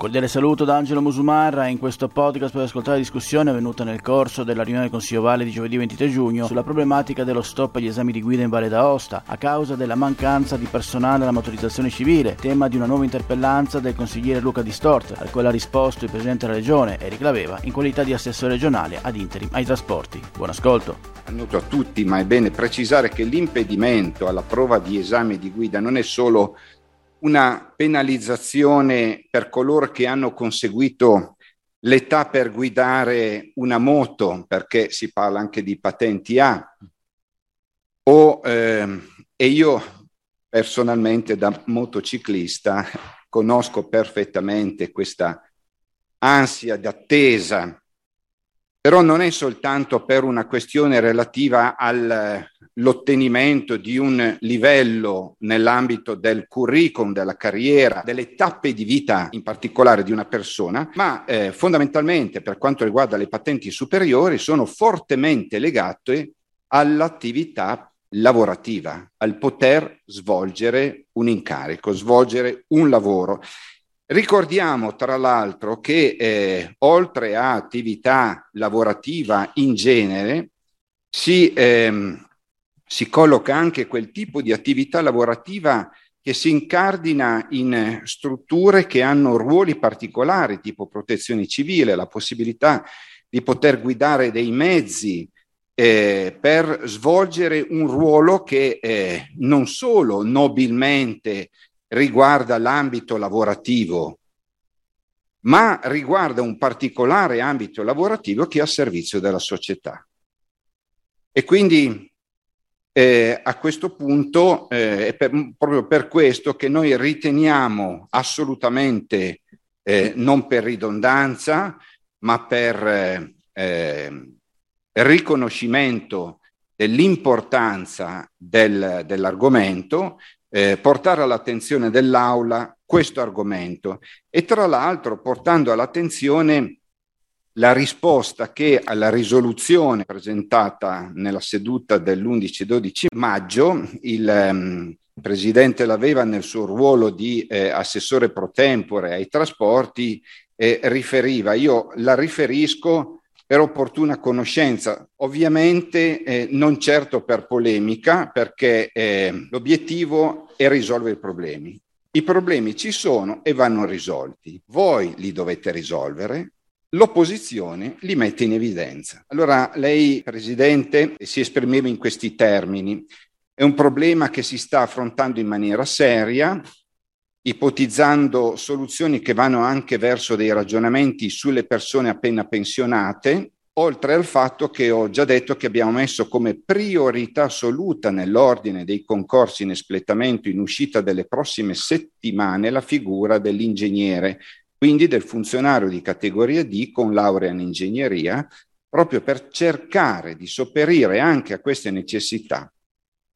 Cordiale saluto da Angelo Musumarra in questo podcast per ascoltare la discussione avvenuta nel corso della riunione del Consiglio Valle di giovedì 23 giugno sulla problematica dello stop agli esami di guida in Valle d'Aosta a causa della mancanza di personale alla motorizzazione civile, tema di una nuova interpellanza del consigliere Luca Distort, al quale ha risposto il Presidente della Regione Eric Laveva in qualità di assessore regionale ad interim ai trasporti. Buon ascolto. Noto a tutti, ma è bene precisare che l'impedimento alla prova di esame di guida non è solo una penalizzazione per coloro che hanno conseguito l'età per guidare una moto, perché si parla anche di patenti A, o, eh, e io personalmente da motociclista conosco perfettamente questa ansia d'attesa, però non è soltanto per una questione relativa al l'ottenimento di un livello nell'ambito del curriculum, della carriera, delle tappe di vita in particolare di una persona, ma eh, fondamentalmente per quanto riguarda le patenti superiori sono fortemente legate all'attività lavorativa, al poter svolgere un incarico, svolgere un lavoro. Ricordiamo tra l'altro che eh, oltre a attività lavorativa in genere, si ehm, si colloca anche quel tipo di attività lavorativa che si incardina in strutture che hanno ruoli particolari, tipo protezione civile, la possibilità di poter guidare dei mezzi eh, per svolgere un ruolo che eh, non solo nobilmente riguarda l'ambito lavorativo, ma riguarda un particolare ambito lavorativo che è a servizio della società. E quindi eh, a questo punto eh, è per, proprio per questo che noi riteniamo assolutamente, eh, non per ridondanza, ma per eh, eh, riconoscimento dell'importanza del, dell'argomento, eh, portare all'attenzione dell'Aula questo argomento e tra l'altro portando all'attenzione la risposta che alla risoluzione presentata nella seduta dell'11-12 maggio il um, Presidente l'aveva nel suo ruolo di eh, assessore pro tempore ai trasporti eh, riferiva. Io la riferisco per opportuna conoscenza, ovviamente eh, non certo per polemica, perché eh, l'obiettivo è risolvere i problemi. I problemi ci sono e vanno risolti. Voi li dovete risolvere, l'opposizione li mette in evidenza. Allora lei, Presidente, si esprimeva in questi termini. È un problema che si sta affrontando in maniera seria, ipotizzando soluzioni che vanno anche verso dei ragionamenti sulle persone appena pensionate, oltre al fatto che ho già detto che abbiamo messo come priorità assoluta nell'ordine dei concorsi in espletamento in uscita delle prossime settimane la figura dell'ingegnere quindi del funzionario di categoria D con laurea in ingegneria, proprio per cercare di sopperire anche a queste necessità.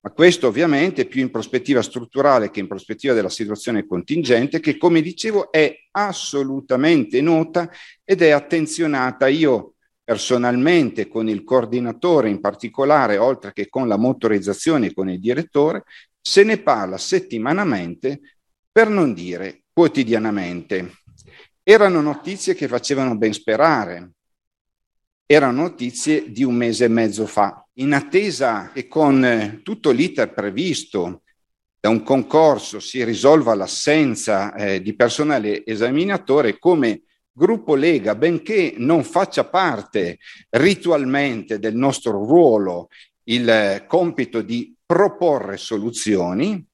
Ma questo ovviamente più in prospettiva strutturale che in prospettiva della situazione contingente, che come dicevo è assolutamente nota ed è attenzionata. Io personalmente con il coordinatore in particolare, oltre che con la motorizzazione e con il direttore, se ne parla settimanamente, per non dire quotidianamente. Erano notizie che facevano ben sperare, erano notizie di un mese e mezzo fa. In attesa che con eh, tutto l'iter previsto da un concorso si risolva l'assenza eh, di personale esaminatore come gruppo Lega, benché non faccia parte ritualmente del nostro ruolo il eh, compito di proporre soluzioni,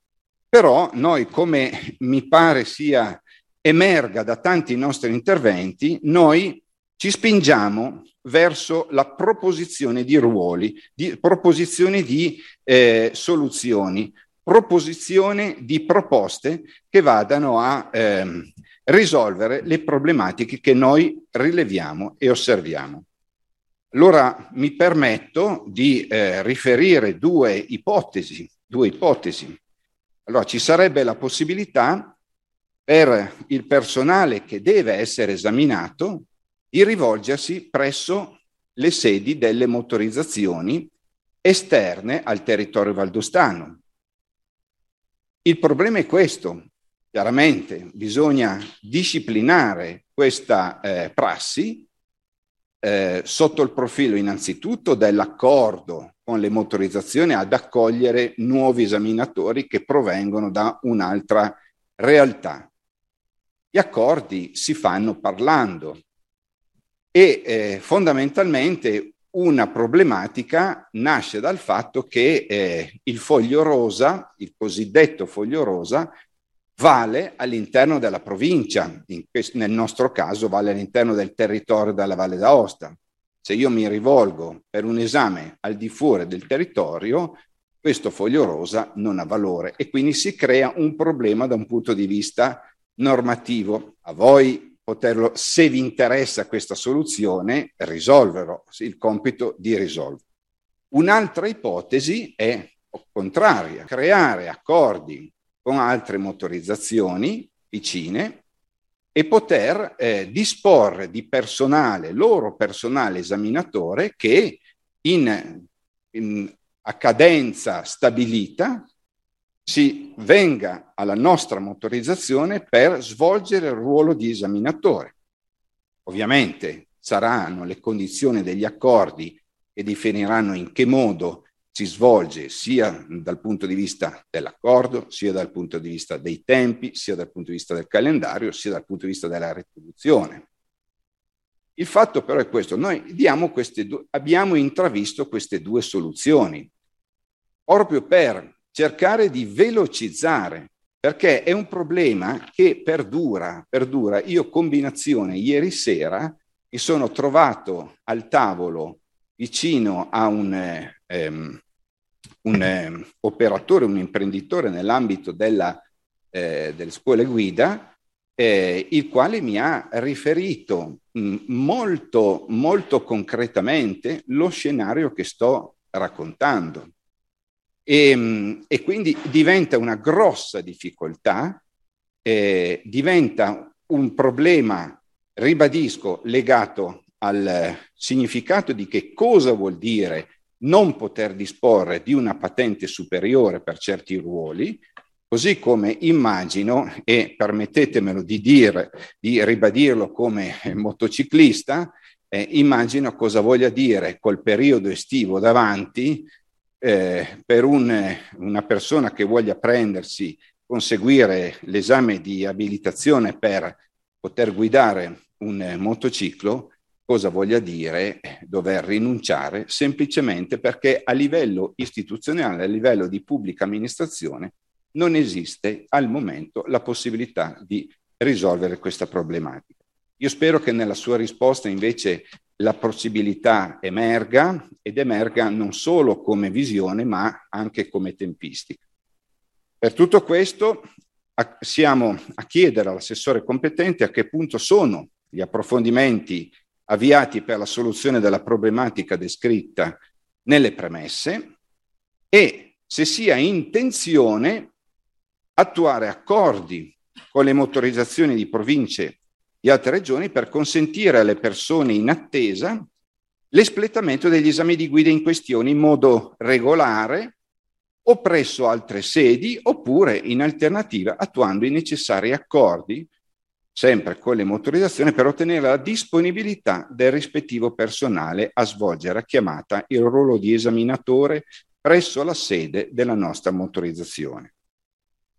però noi, come mi pare sia emerga da tanti nostri interventi, noi ci spingiamo verso la proposizione di ruoli, di proposizione di eh, soluzioni, proposizione di proposte che vadano a eh, risolvere le problematiche che noi rileviamo e osserviamo. Allora mi permetto di eh, riferire due ipotesi, due ipotesi. Allora ci sarebbe la possibilità per il personale che deve essere esaminato di rivolgersi presso le sedi delle motorizzazioni esterne al territorio valdostano. Il problema è questo, chiaramente bisogna disciplinare questa eh, prassi eh, sotto il profilo innanzitutto dell'accordo con le motorizzazioni ad accogliere nuovi esaminatori che provengono da un'altra realtà. Gli accordi si fanno parlando e eh, fondamentalmente una problemaca nasce dal fatto che eh, il foglio rosa, il cosiddetto foglio rosa, vale all'interno della provincia, questo, nel nostro caso vale all'interno del territorio della Valle d'Aosta. Se io mi rivolgo per un esame al di fuori del territorio, questo foglio rosa non ha valore e quindi si crea un problema da un punto di vista normativo. A voi poterlo, se vi interessa questa soluzione, risolverlo, il compito di risolverlo. Un'altra ipotesi è contraria, creare accordi con altre motorizzazioni vicine e poter eh, disporre di personale, loro personale esaminatore che in, in, a cadenza stabilita si venga alla nostra motorizzazione per svolgere il ruolo di esaminatore. Ovviamente saranno le condizioni degli accordi che definiranno in che modo si svolge sia dal punto di vista dell'accordo, sia dal punto di vista dei tempi, sia dal punto di vista del calendario, sia dal punto di vista della retribuzione. Il fatto però è questo, noi due, abbiamo intravisto queste due soluzioni proprio per cercare di velocizzare, perché è un problema che perdura, perdura. Io combinazione ieri sera mi sono trovato al tavolo vicino a un, ehm, un eh, operatore, un imprenditore nell'ambito della, eh, delle scuole guida, eh, il quale mi ha riferito mh, molto, molto concretamente lo scenario che sto raccontando. E, ehm, e quindi diventa una grossa difficoltà, eh, diventa un problema, ribadisco, legato al significato di che cosa vuol dire non poter disporre di una patente superiore per certi ruoli, così come immagino, e permettetemelo di dire, di ribadirlo come motociclista, eh, immagino cosa voglia dire col periodo estivo davanti eh, per un, una persona che voglia prendersi, conseguire l'esame di abilitazione per poter guidare un motociclo, cosa voglia dire dover rinunciare semplicemente perché a livello istituzionale, a livello di pubblica amministrazione, non esiste al momento la possibilità di risolvere questa problematica. Io spero che nella sua risposta invece la possibilità emerga ed emerga non solo come visione ma anche come tempistica. Per tutto questo a, siamo a chiedere all'assessore competente a che punto sono gli approfondimenti avviati per la soluzione della problematica descritta nelle premesse e se sia intenzione attuare accordi con le motorizzazioni di province di altre regioni per consentire alle persone in attesa l'espletamento degli esami di guida in questione in modo regolare o presso altre sedi oppure in alternativa attuando i necessari accordi, sempre con le motorizzazioni, per ottenere la disponibilità del rispettivo personale a svolgere a chiamata il ruolo di esaminatore presso la sede della nostra motorizzazione.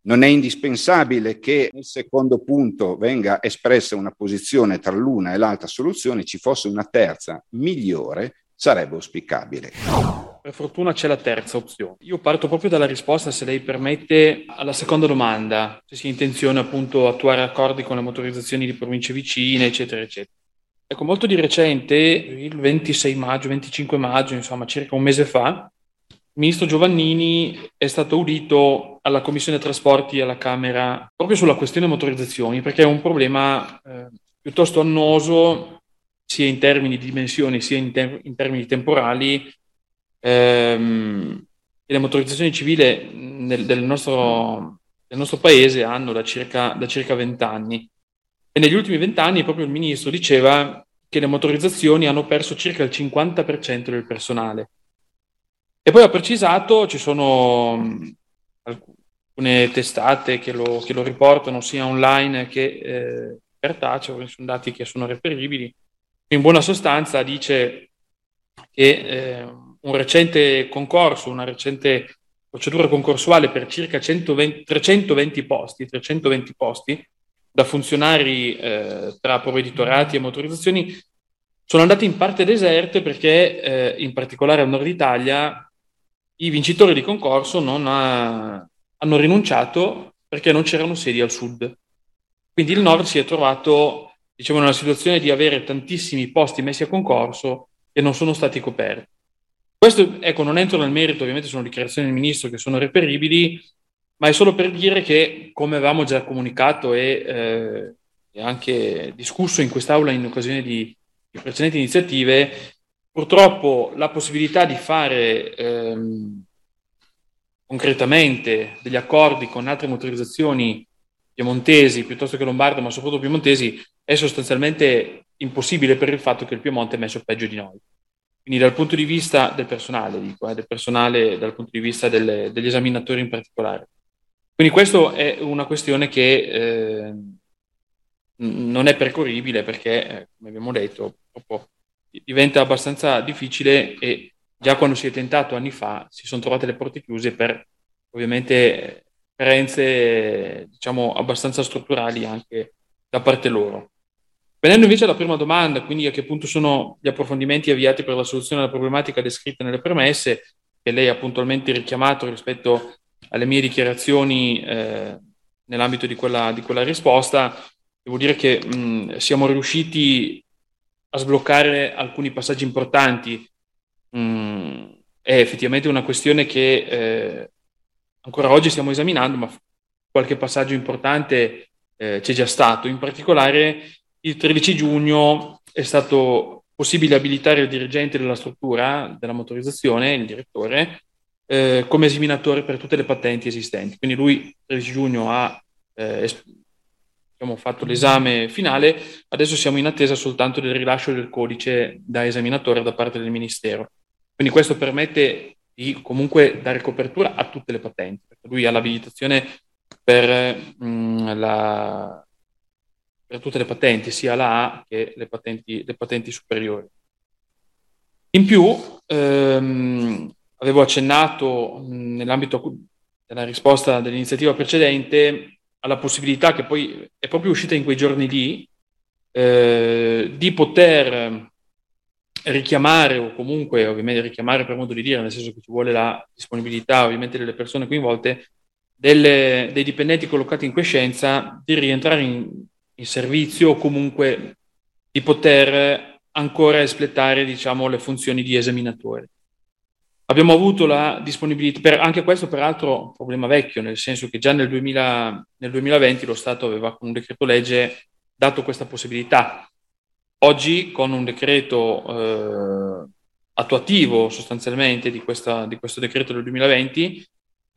Non è indispensabile che nel secondo punto venga espressa una posizione tra l'una e l'altra soluzione, ci fosse una terza migliore, sarebbe auspicabile. Per fortuna c'è la terza opzione. Io parto proprio dalla risposta, se lei permette, alla seconda domanda, se si intenziona appunto attuare accordi con le motorizzazioni di province vicine, eccetera, eccetera. Ecco, molto di recente, il 26 maggio, 25 maggio, insomma, circa un mese fa, il ministro Giovannini è stato udito alla Commissione Trasporti alla Camera proprio sulla questione motorizzazioni, perché è un problema eh, piuttosto annoso sia in termini di dimensioni sia in, ter- in termini temporali. Ehm, e le motorizzazioni civili nel, del, nostro, del, nostro, paese hanno da circa, da circa 20 anni. E negli ultimi 20 anni proprio il ministro diceva che le motorizzazioni hanno perso circa il 50% del personale. E poi ho precisato, ci sono alcune testate che lo, che lo riportano sia online che eh, cartaceo, sono dati che sono reperibili. In buona sostanza dice che eh, un recente concorso, una recente procedura concorsuale per circa 120, 320 posti, 320 posti da funzionari eh, tra provveditorati e motorizzazioni sono andate in parte deserte perché eh, in particolare al nord Italia i vincitori di concorso non ha, hanno rinunciato perché non c'erano sedi al sud. Quindi il nord si è trovato diciamo, una situazione di avere tantissimi posti messi a concorso che non sono stati coperti. Questo, ecco, non entro nel merito, ovviamente sono dichiarazioni del ministro che sono reperibili, ma è solo per dire che, come avevamo già comunicato e, eh, anche discusso in quest'Aula in occasione di, precedenti iniziative, purtroppo la possibilità di fare ehm, concretamente degli accordi con altre motorizzazioni piemontesi piuttosto che lombarde, ma soprattutto piemontesi, è sostanzialmente impossibile per il fatto che il Piemonte è messo peggio di noi. Quindi dal punto di vista del personale, dico, eh, del personale dal punto di vista delle, degli esaminatori in particolare. Quindi questa è una questione che eh, non è percorribile perché, eh, come abbiamo detto, diventa abbastanza difficile e già quando si è tentato anni fa si sono trovate le porte chiuse per ovviamente carenze diciamo abbastanza strutturali anche da parte loro. Venendo invece alla prima domanda, quindi a che punto sono gli approfondimenti avviati per la soluzione della problematica descritta nelle premesse, che lei ha puntualmente richiamato rispetto alle mie dichiarazioni eh, nell'ambito di quella, di quella, risposta, devo dire che mh, siamo riusciti a sbloccare alcuni passaggi importanti. Mh, è effettivamente una questione che eh, ancora oggi stiamo esaminando, ma qualche passaggio importante eh, c'è già stato. In particolare il 13 giugno è stato possibile abilitare il dirigente della struttura della motorizzazione, il direttore, eh, come esaminatore per tutte le patenti esistenti. Quindi lui il 13 giugno ha eh, diciamo, fatto l'esame finale, adesso siamo in attesa soltanto del rilascio del codice da esaminatore da parte del Ministero. Quindi questo permette di comunque dare copertura a tutte le patenti, lui ha l'abilitazione per mh, mm, la per tutte le patenti, sia la A che le patenti, le patenti superiori. In più, ehm, avevo accennato nell'ambito della risposta dell'iniziativa precedente alla possibilità che poi è proprio uscita in quei giorni lì eh, di poter richiamare o comunque ovviamente richiamare per modo di dire, nel senso che ci vuole la disponibilità ovviamente delle persone coinvolte, delle, dei dipendenti collocati in quiescenza di rientrare in, in servizio o comunque di poter ancora espletare diciamo, le funzioni di esaminatore. Abbiamo avuto la disponibilità, per, anche questo peraltro un problema vecchio, nel senso che già nel, 2000, nel 2020 lo Stato aveva con un decreto legge dato questa possibilità. Oggi con un decreto eh, attuativo sostanzialmente di, questa, di questo decreto del 2020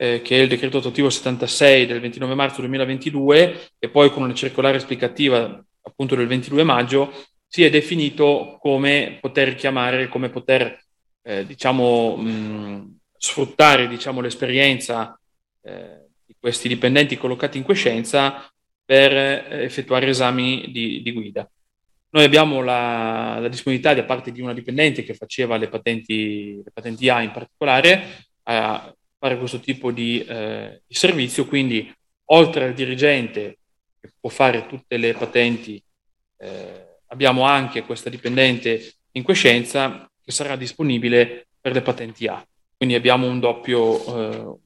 eh, che è il decreto attuativo 76 del 29 marzo 2022 e poi con una circolare esplicativa appunto del 22 maggio, si è definito come poter chiamare, come poter eh, diciamo, mh, sfruttare diciamo, l'esperienza eh, di questi dipendenti collocati in quiescenza per eh, effettuare esami di, di, guida. Noi abbiamo la, la, disponibilità da parte di una dipendente che faceva le patenti, le patenti A in particolare, a fare questo tipo di, eh, di servizio, quindi oltre al dirigente che può fare tutte le patenti, eh, abbiamo anche questa dipendente in quiescenza che sarà disponibile per le patenti A. Quindi abbiamo un doppio, eh,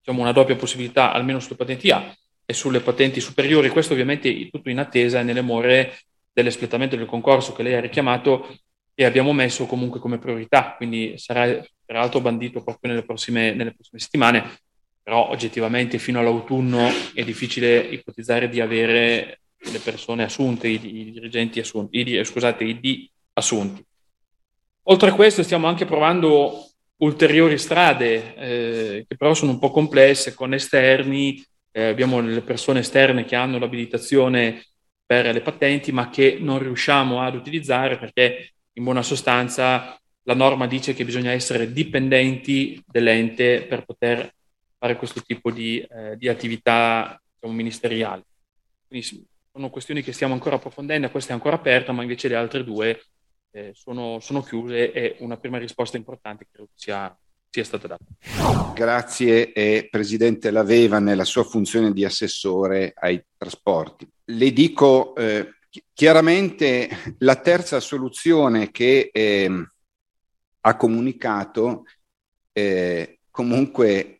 diciamo una doppia possibilità almeno sulle patenti A e sulle patenti superiori. Questo ovviamente tutto in attesa e nelle more dell'espletamento del concorso che lei ha richiamato e abbiamo messo comunque come priorità, quindi sarà peraltro bandito proprio nelle prossime, nelle prossime settimane, però oggettivamente fino all'autunno è difficile ipotizzare di avere le persone assunte, i, i dirigenti assunti, i, scusate, i D assunti. Oltre a questo stiamo anche provando ulteriori strade eh, che però sono un po' complesse con esterni, eh, abbiamo le persone esterne che hanno l'abilitazione per le patenti ma che non riusciamo ad utilizzare perché in buona sostanza la norma dice che bisogna essere dipendenti dell'ente per poter fare questo tipo di, eh, di attività diciamo, ministeriali. Quindi sono questioni che stiamo ancora approfondendo, questa è ancora aperta, ma invece le altre due eh, sono, sono, chiuse e una prima risposta importante credo sia, sia stata data. Grazie eh, Presidente Laveva nella sua funzione di assessore ai trasporti. Le dico eh, chiaramente la terza soluzione che ehm, ha comunicato eh, comunque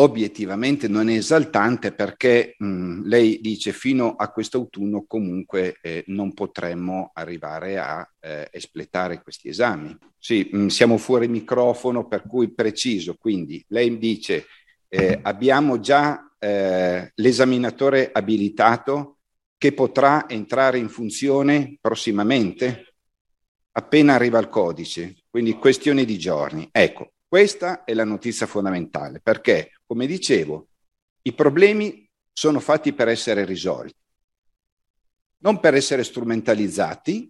obiettivamente non è esaltante perché mh, lei dice fino a quest'autunno comunque eh, non potremmo arrivare a eh, espletare questi esami. Sì, mh, siamo fuori microfono per cui preciso, quindi lei dice eh, abbiamo già eh, l'esaminatore abilitato che potrà entrare in funzione prossimamente appena arriva il codice, quindi questione di giorni. Ecco, questa è la notizia fondamentale perché, come dicevo, i problemi sono fatti per essere risolti, non per essere strumentalizzati,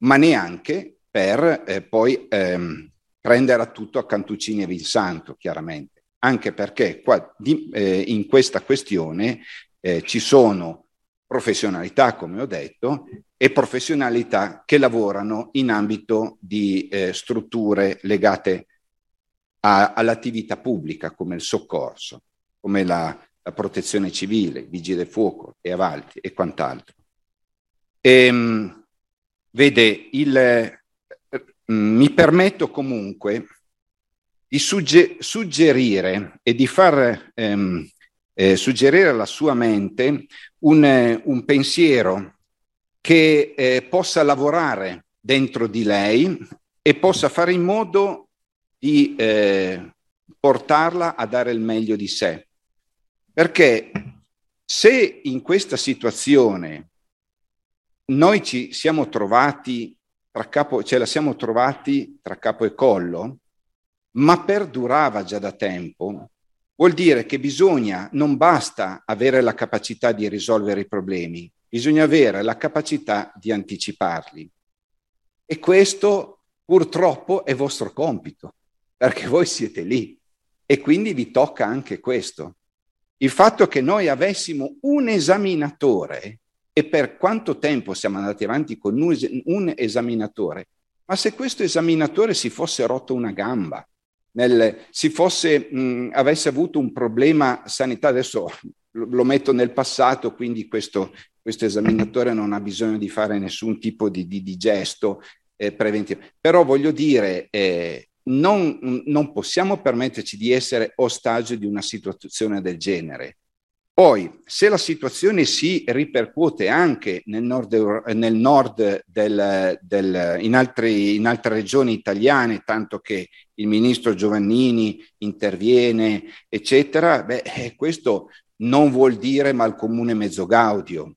ma neanche per eh, poi ehm, prendere a tutto a Cantuccini e Vinsanto, chiaramente, anche perché qua, di, eh, in questa questione eh, ci sono professionalità, come ho detto, e professionalità che lavorano in ambito di eh, strutture legate a, all'attività pubblica come il soccorso, come la, la protezione civile, vigili del fuoco e avalti e quant'altro. E, ehm, vede, il, eh, mi permetto comunque di sugge- suggerire e di far ehm, eh, suggerire alla sua mente un, un pensiero che eh, possa lavorare dentro di lei e possa fare in modo di eh, portarla a dare il meglio di sé. Perché se in questa situazione noi ci siamo trovati tra capo, ce la siamo trovati tra capo e collo, ma perdurava già da tempo, vuol dire che bisogna, non basta avere la capacità di risolvere i problemi, bisogna avere la capacità di anticiparli. E questo purtroppo è vostro compito perché voi siete lì e quindi vi tocca anche questo. Il fatto che noi avessimo un esaminatore e per quanto tempo siamo andati avanti con un esaminatore, ma se questo esaminatore si fosse rotto una gamba, nel, si fosse, mh, avesse avuto un problema sanitario, adesso lo metto nel passato, quindi questo, questo esaminatore non ha bisogno di fare nessun tipo di, di, di gesto eh, preventivo. Però voglio dire, eh, non, non possiamo permetterci di essere ostaggio di una situazione del genere. Poi, se la situazione si ripercuote anche nel nord, nel nord del, del, in, altri, in, altre regioni italiane, tanto che il ministro Giovannini interviene, eccetera, beh, eh, questo non vuol dire malcomune mezzo gaudio.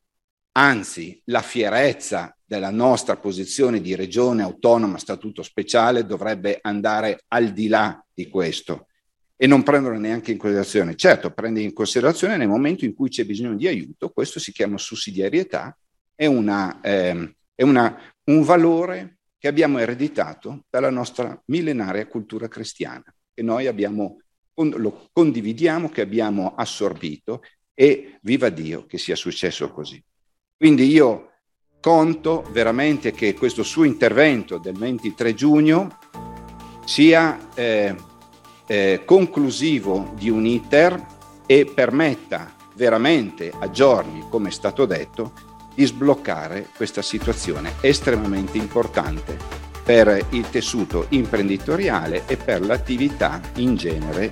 Anzi, la fierezza della nostra posizione di regione autonoma statuto speciale dovrebbe andare al di là di questo e non prenderlo neanche in considerazione. Certo, prende in considerazione nel momento in cui c'è bisogno di aiuto, questo si chiama sussidiarietà, è, una, eh, è una, un valore che abbiamo ereditato dalla nostra millenaria cultura cristiana, che noi abbiamo, lo condividiamo, che abbiamo assorbito e viva Dio che sia successo così. Quindi io conto veramente che questo suo intervento del 23 giugno sia eh, eh, conclusivo di un iter e permetta veramente a giorni, come è stato detto, di sbloccare questa situazione estremamente importante per il tessuto imprenditoriale e per l'attività in genere